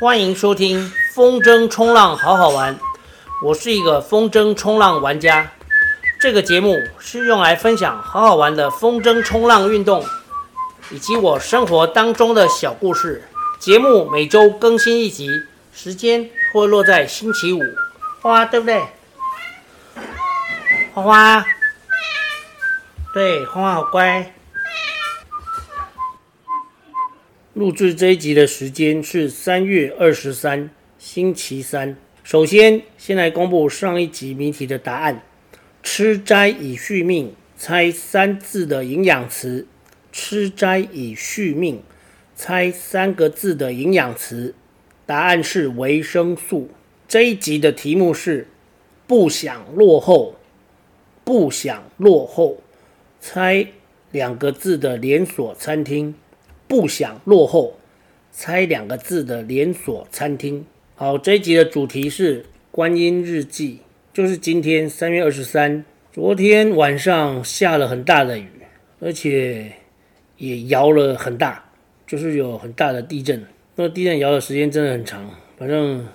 欢迎收听风筝冲浪好好玩，我是一个风筝冲浪玩家。这个节目是用来分享好好玩的风筝冲浪运动，以及我生活当中的小故事。节目每周更新一集，时间会落在星期五。花花对不对？花花，对，花花好乖。录制这一集的时间是三月二十三，星期三。首先，先来公布上一集谜题的答案：吃斋以续命，猜三字的营养词。吃斋以续命，猜三个字的营养词。答案是维生素。这一集的题目是不想落后，不想落后，猜两个字的连锁餐厅。不想落后，猜两个字的连锁餐厅。好，这一集的主题是观音日记，就是今天三月二十三。昨天晚上下了很大的雨，而且也摇了很大，就是有很大的地震。那地震摇的时间真的很长，反正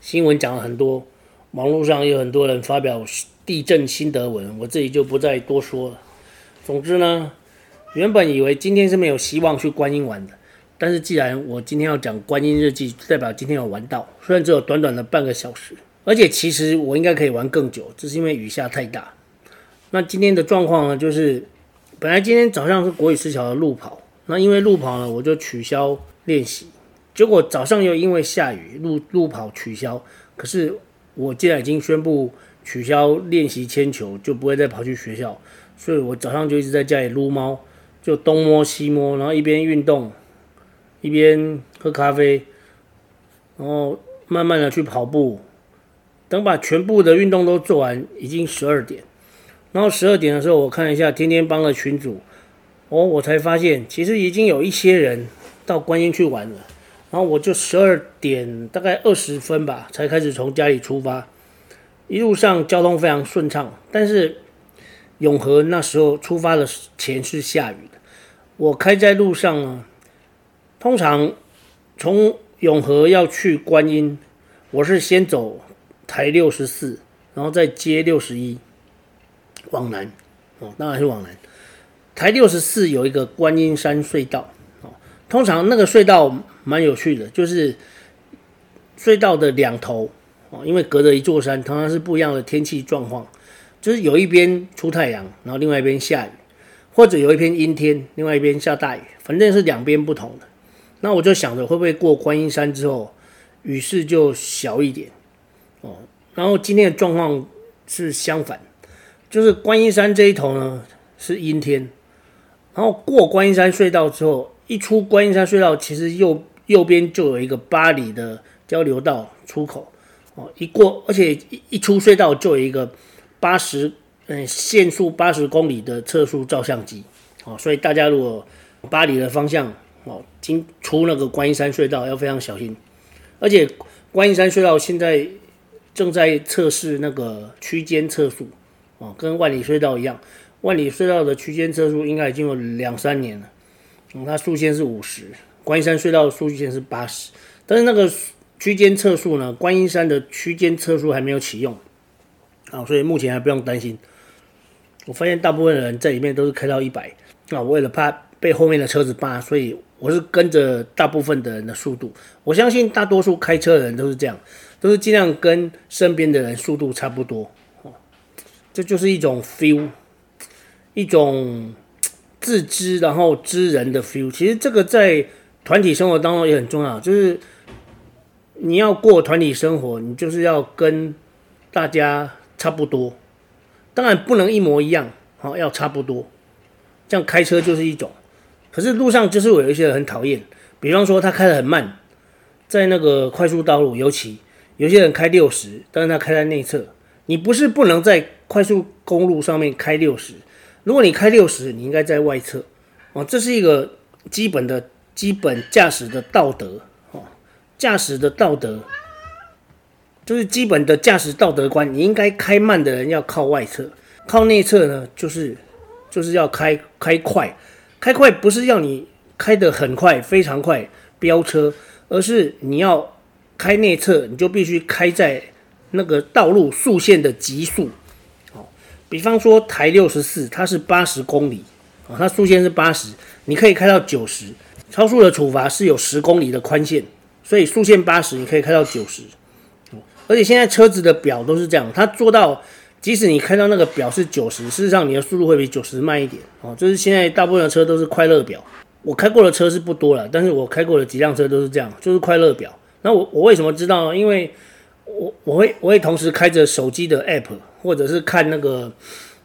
新闻讲了很多，网络上也有很多人发表地震心得文，我这里就不再多说了。总之呢。原本以为今天是没有希望去观音玩的，但是既然我今天要讲观音日记，代表今天有玩到，虽然只有短短的半个小时，而且其实我应该可以玩更久，只是因为雨下太大。那今天的状况呢，就是本来今天早上是国语四桥的路跑，那因为路跑呢，我就取消练习，结果早上又因为下雨，路路跑取消。可是我既然已经宣布取消练习铅球，就不会再跑去学校，所以我早上就一直在家里撸猫。就东摸西摸，然后一边运动，一边喝咖啡，然后慢慢的去跑步。等把全部的运动都做完，已经十二点。然后十二点的时候，我看一下天天帮的群主，哦，我才发现其实已经有一些人到观音去玩了。然后我就十二点大概二十分吧，才开始从家里出发。一路上交通非常顺畅，但是永和那时候出发的前是下雨。我开在路上啊，通常从永和要去观音，我是先走台六十四，然后再接六十一往南，哦，当然是往南。台六十四有一个观音山隧道，哦，通常那个隧道蛮有趣的，就是隧道的两头，哦，因为隔着一座山，通常是不一样的天气状况，就是有一边出太阳，然后另外一边下雨。或者有一边阴天，另外一边下大雨，反正是两边不同的。那我就想着会不会过观音山之后，雨势就小一点哦。然后今天的状况是相反，就是观音山这一头呢是阴天，然后过观音山隧道之后，一出观音山隧道，其实右右边就有一个八里的交流道出口哦。一过，而且一一出隧道就有一个八十。嗯，限速八十公里的测速照相机，哦，所以大家如果巴黎的方向哦，经出那个观音山隧道要非常小心，而且观音山隧道现在正在测试那个区间测速，哦，跟万里隧道一样，万里隧道的区间测速应该已经有两三年了，嗯，它速限是五十，观音山隧道速限是八十，但是那个区间测速呢，观音山的区间测速还没有启用，啊，所以目前还不用担心。我发现大部分人在里面都是开到一百，啊，为了怕被后面的车子扒，所以我是跟着大部分的人的速度。我相信大多数开车的人都是这样，都是尽量跟身边的人速度差不多。这就是一种 feel，一种自知然后知人的 feel。其实这个在团体生活当中也很重要，就是你要过团体生活，你就是要跟大家差不多。当然不能一模一样，好，要差不多。这样开车就是一种，可是路上就是有一些人很讨厌，比方说他开得很慢，在那个快速道路，尤其有些人开六十，但是他开在内侧。你不是不能在快速公路上面开六十，如果你开六十，你应该在外侧。哦，这是一个基本的基本驾驶的道德，哦，驾驶的道德。就是基本的驾驶道德观，你应该开慢的人要靠外侧，靠内侧呢，就是就是要开开快，开快不是要你开得很快非常快飙车，而是你要开内侧，你就必须开在那个道路速限的极速。好，比方说台六十四，它是八十公里，啊，它速限是八十，你可以开到九十。超速的处罚是有十公里的宽限，所以速限八十，你可以开到九十。而且现在车子的表都是这样，它做到，即使你开到那个表是九十，事实上你的速度会比九十慢一点。哦，就是现在大部分的车都是快乐表。我开过的车是不多了，但是我开过的几辆车都是这样，就是快乐表。那我我为什么知道呢？因为我我会我会同时开着手机的 app，或者是看那个，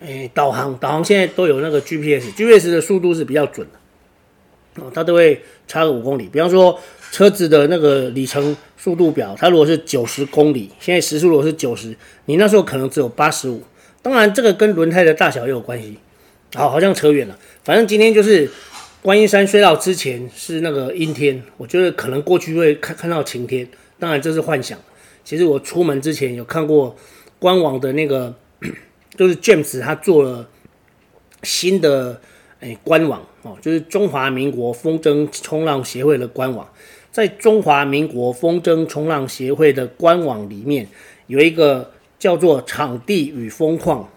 诶导航导航现在都有那个 GPS，GPS 的速度是比较准的，哦，它都会差个五公里。比方说车子的那个里程速度表，它如果是九十公里，现在时速如果是九十，你那时候可能只有八十五。当然这个跟轮胎的大小也有关系。好，好像扯远了，反正今天就是。观音山隧道之前是那个阴天，我觉得可能过去会看看到晴天，当然这是幻想。其实我出门之前有看过官网的那个，就是 James 他做了新的诶官网哦，就是中华民国风筝冲浪协会的官网，在中华民国风筝冲浪协会的官网里面有一个叫做场地与风况，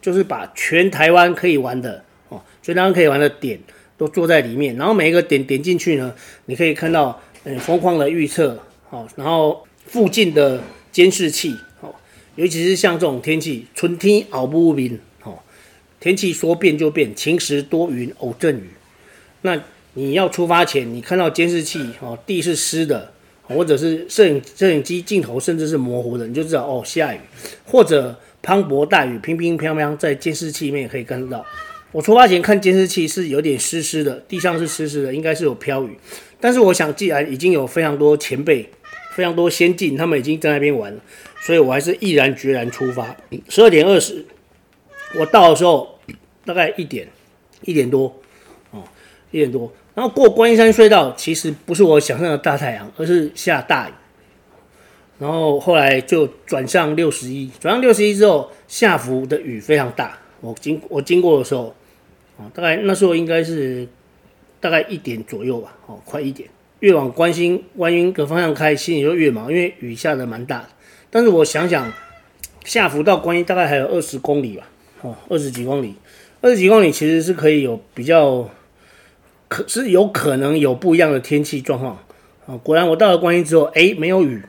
就是把全台湾可以玩的哦，全台湾可以玩的点。都坐在里面，然后每一个点点进去呢，你可以看到，嗯，风况的预测，哦，然后附近的监视器，哦，尤其是像这种天气，春天熬不明，哦，天气说变就变，晴时多云偶阵雨，那你要出发前，你看到监视器，哦，地是湿的，或者是摄影摄影机镜头甚至是模糊的，你就知道哦下雨，或者磅礴大雨，乒乒乓乓在监视器里面也可以看得到。我出发前看监视器是有点湿湿的，地上是湿湿的，应该是有飘雨。但是我想，既然已经有非常多前辈、非常多先进，他们已经在那边玩了，所以我还是毅然决然出发。十二点二十，我到的时候大概一点一点多，一点多。然后过观音山隧道，其实不是我想象的大太阳，而是下大雨。然后后来就转向六十一，转向六十一之后，下福的雨非常大。我经我经过的时候，啊，大概那时候应该是大概一点左右吧，哦，快一点。越往观音观音的方向开，心里就越忙，因为雨下的蛮大。但是我想想，下福到观音大概还有二十公里吧，哦，二十几公里，二十几公里其实是可以有比较，可是有可能有不一样的天气状况。啊，果然我到了观音之后，哎，没有雨，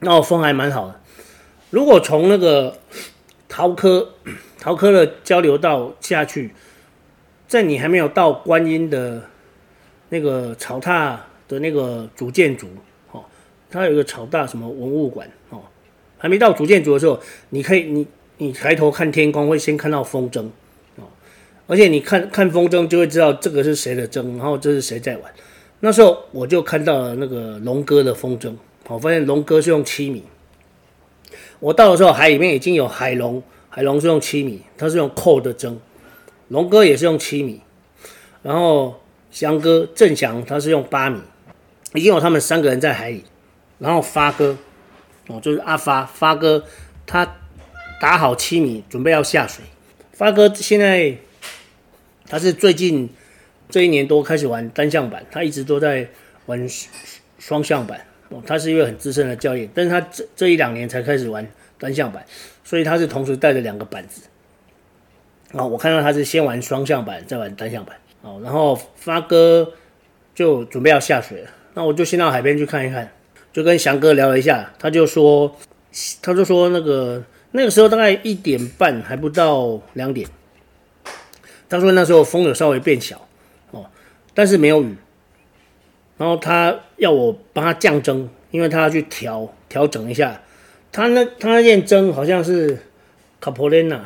那风还蛮好的。如果从那个桃科。桃科的交流道下去，在你还没有到观音的那个草踏的那个主建筑，哦，它有一个草踏什么文物馆，哦，还没到主建筑的时候，你可以你你抬头看天空，会先看到风筝，而且你看看风筝就会知道这个是谁的筝，然后这是谁在玩。那时候我就看到了那个龙哥的风筝，我发现龙哥是用七米。我到的时候海里面已经有海龙。海龙是用七米，它是用扣的筝，龙哥也是用七米，然后翔哥郑翔他是用八米，已经有他们三个人在海里，然后发哥哦，就是阿发发哥，他打好七米，准备要下水。发哥现在他是最近这一年多开始玩单向板，他一直都在玩双向板。哦，他是一位很资深的教练，但是他这这一两年才开始玩单向板。所以他是同时带着两个板子，啊，我看到他是先玩双向板，再玩单向板，哦，然后发哥就准备要下水了，那我就先到海边去看一看，就跟翔哥聊了一下，他就说，他就说那个那个时候大概一点半还不到两点，他说那时候风有稍微变小，哦，但是没有雨，然后他要我帮他降筝，因为他要去调调整一下。他那他那件筝好像是卡普莲娜，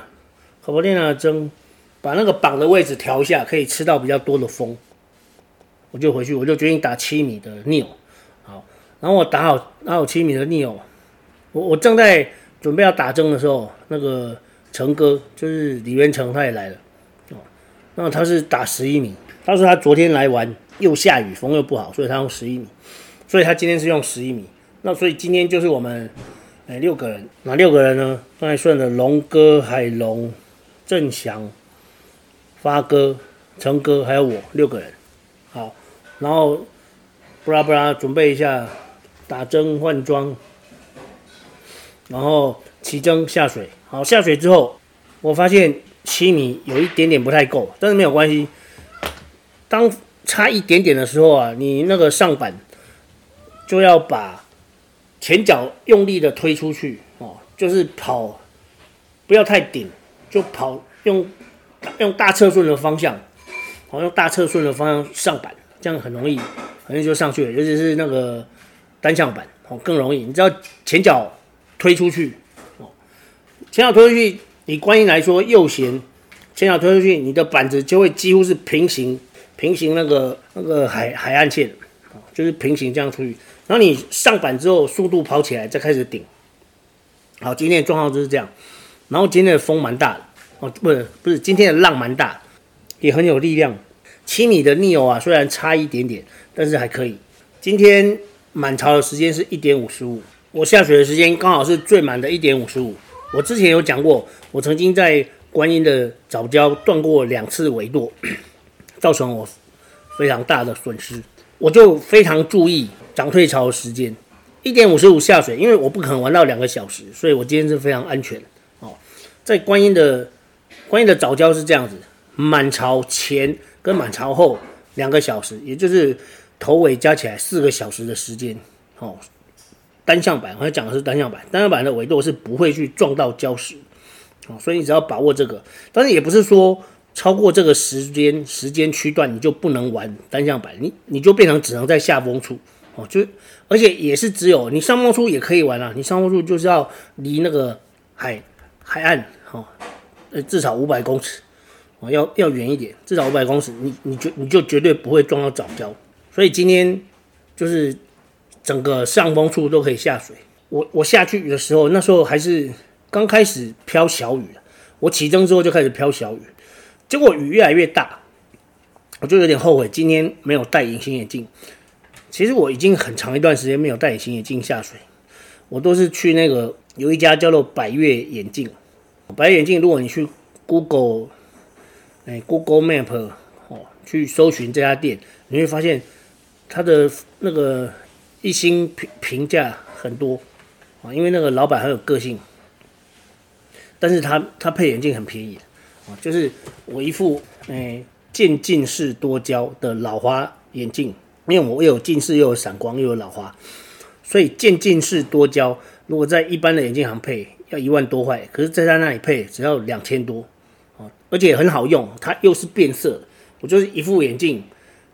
卡普莲娜的筝，把那个绑的位置调一下，可以吃到比较多的风。我就回去，我就决定打七米的 Neo，好，然后我打好打好七米的 Neo，我我正在准备要打筝的时候，那个成哥就是李元成他也来了，那他是打十一米，他说他昨天来玩又下雨，风又不好，所以他用十一米，所以他今天是用十一米，那所以今天就是我们。哎，六个人，哪六个人呢？刚才算的龙哥、海龙、郑翔、发哥、成哥，还有我，六个人。好，然后布拉布拉准备一下打针换装，然后起针下水。好，下水之后，我发现七米有一点点不太够，但是没有关系。当差一点点的时候啊，你那个上板就要把前脚用力的推出去哦，就是跑，不要太顶，就跑用用大侧顺的方向，好，用大侧顺的方向上板，这样很容易，很容易就上去了。尤其是那个单向板哦，更容易。你知道前脚推出去哦，前脚推出去，以观音来说，右旋前脚推出去，你的板子就会几乎是平行。平行那个那个海海岸线，就是平行这样出去，然后你上板之后速度跑起来再开始顶。好，今天的状况就是这样。然后今天的风蛮大的，哦，不是不是，今天的浪蛮大，也很有力量。七米的 Neo 啊，虽然差一点点，但是还可以。今天满潮的时间是一点五十五，我下水的时间刚好是最满的一点五十五。我之前有讲过，我曾经在观音的早教断过两次尾舵。造成我非常大的损失，我就非常注意涨退潮的时间，一点五十五下水，因为我不可能玩到两个小时，所以我今天是非常安全哦。在观音的观音的早教是这样子，满潮前跟满潮后两个小时，也就是头尾加起来四个小时的时间哦。单向板，我要讲的是单向板，单向板的尾舵是不会去撞到礁石哦，所以你只要把握这个，但是也不是说。超过这个时间时间区段，你就不能玩单向板，你你就变成只能在下风处哦，就而且也是只有你上风处也可以玩啊，你上风处就是要离那个海海岸哦，呃至少五百公尺哦，要要远一点，至少五百公尺，你你就你就绝对不会撞到藻礁。所以今天就是整个上风处都可以下水。我我下去的时候，那时候还是刚开始飘小雨，我起征之后就开始飘小雨。结果雨越来越大，我就有点后悔今天没有戴隐形眼镜。其实我已经很长一段时间没有戴隐形眼镜下水，我都是去那个有一家叫做百悦眼镜。百悦眼镜，如果你去 Google，哎，Google Map 哦，去搜寻这家店，你会发现它的那个一星评评价很多啊，因为那个老板很有个性，但是他他配眼镜很便宜啊。就是我一副诶渐进式多焦的老花眼镜，因为我有近视又有散光又有老花，所以渐进式多焦如果在一般的眼镜行配要一万多块，可是在他那里配只要两千多啊，而且很好用，它又是变色，我就是一副眼镜，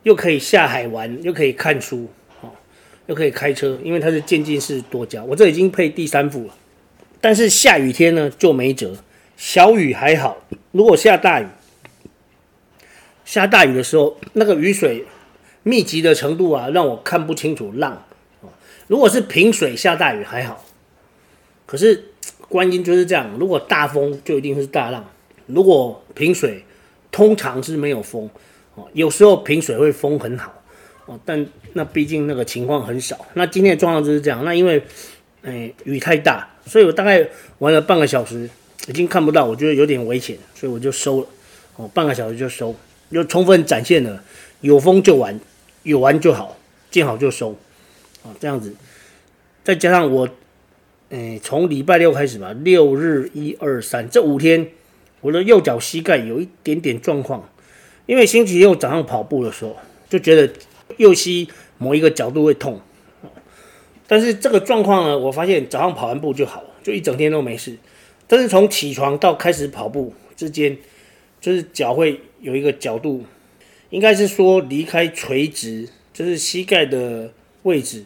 又可以下海玩，又可以看书，又可以开车，因为它是渐进式多焦，我这已经配第三副了，但是下雨天呢就没辙。小雨还好，如果下大雨，下大雨的时候，那个雨水密集的程度啊，让我看不清楚浪。如果是平水下大雨还好，可是观音就是这样，如果大风就一定是大浪，如果平水通常是没有风，有时候平水会风很好，哦，但那毕竟那个情况很少。那今天的状况就是这样，那因为，哎，雨太大，所以我大概玩了半个小时。已经看不到，我觉得有点危险，所以我就收了。哦，半个小时就收，就充分展现了有风就玩，有玩就好，见好就收。啊，这样子，再加上我，诶，从礼拜六开始吧，六日一二三这五天，我的右脚膝盖有一点点状况，因为星期六早上跑步的时候就觉得右膝某一个角度会痛，但是这个状况呢，我发现早上跑完步就好了，就一整天都没事。但是从起床到开始跑步之间，就是脚会有一个角度，应该是说离开垂直，就是膝盖的位置，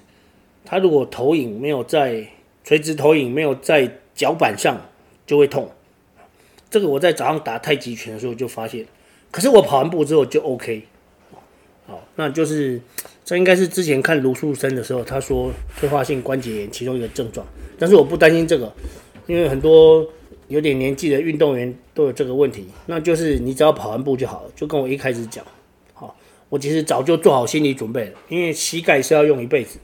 它如果投影没有在垂直投影没有在脚板上，就会痛。这个我在早上打太极拳的时候就发现，可是我跑完步之后就 OK。那就是这应该是之前看卢树森的时候，他说退化性关节炎其中一个症状，但是我不担心这个。因为很多有点年纪的运动员都有这个问题，那就是你只要跑完步就好了，就跟我一开始讲，好，我其实早就做好心理准备了，因为膝盖是要用一辈子，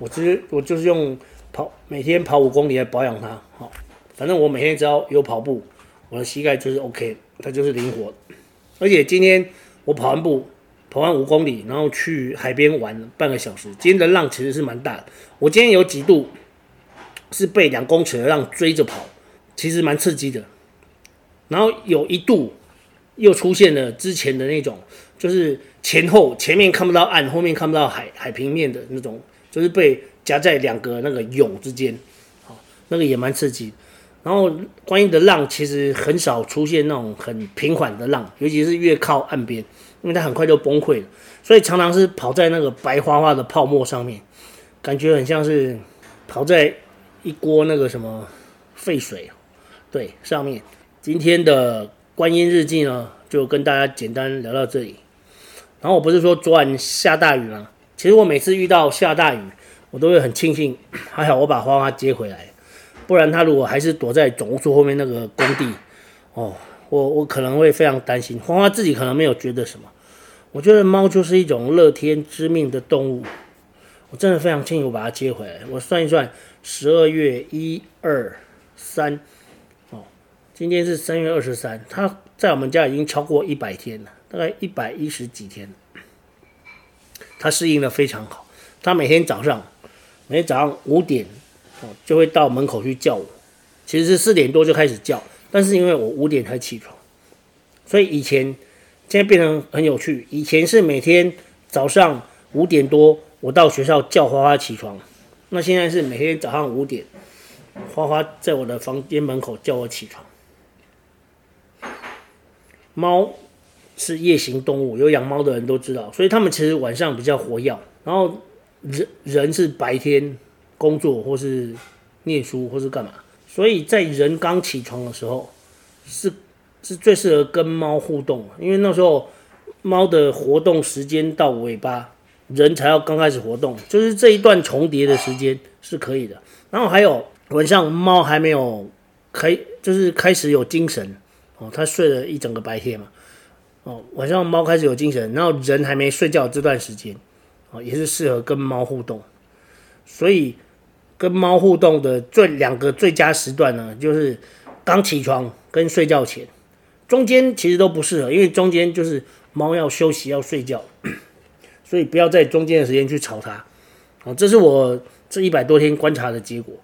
我其实我就是用跑每天跑五公里来保养它，好，反正我每天只要有跑步，我的膝盖就是 OK，它就是灵活，而且今天我跑完步，跑完五公里，然后去海边玩半个小时。今天的浪其实是蛮大的，我今天有几度是被两公尺的浪追着跑，其实蛮刺激的。然后有一度又出现了之前的那种，就是前后前面看不到岸，后面看不到海海平面的那种，就是被夹在两个那个涌之间，好，那个也蛮刺激。然后观音的浪其实很少出现那种很平缓的浪，尤其是越靠岸边，因为它很快就崩溃了，所以常常是跑在那个白花花的泡沫上面，感觉很像是跑在一锅那个什么沸水，对，上面。今天的观音日记呢，就跟大家简单聊到这里。然后我不是说昨晚下大雨吗？其实我每次遇到下大雨，我都会很庆幸，还好我把花花接回来。不然他如果还是躲在总务处后面那个工地，哦，我我可能会非常担心。花花自己可能没有觉得什么，我觉得猫就是一种乐天知命的动物，我真的非常庆幸我把它接回来。我算一算，十二月一二三，哦，今天是三月二十三，它在我们家已经超过一百天了，大概一百一十几天。它适应的非常好，它每天早上，每天早上五点。就会到门口去叫我，其实是四点多就开始叫，但是因为我五点才起床，所以以前现在变成很有趣。以前是每天早上五点多我到学校叫花花起床，那现在是每天早上五点，花花在我的房间门口叫我起床。猫是夜行动物，有养猫的人都知道，所以他们其实晚上比较活跃，然后人人是白天。工作或是念书或是干嘛，所以在人刚起床的时候，是是最适合跟猫互动，因为那时候猫的活动时间到尾巴，人才要刚开始活动，就是这一段重叠的时间是可以的。然后还有晚上猫还没有开，就是开始有精神哦，它睡了一整个白天嘛，哦，晚上猫开始有精神，然后人还没睡觉这段时间，哦，也是适合跟猫互动，所以。跟猫互动的最两个最佳时段呢，就是刚起床跟睡觉前，中间其实都不适合，因为中间就是猫要休息要睡觉，所以不要在中间的时间去吵它。哦，这是我这一百多天观察的结果，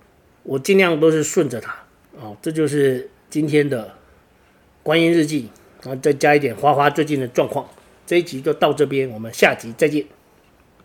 我尽量都是顺着它。哦，这就是今天的观音日记，然后再加一点花花最近的状况。这一集就到这边，我们下集再见。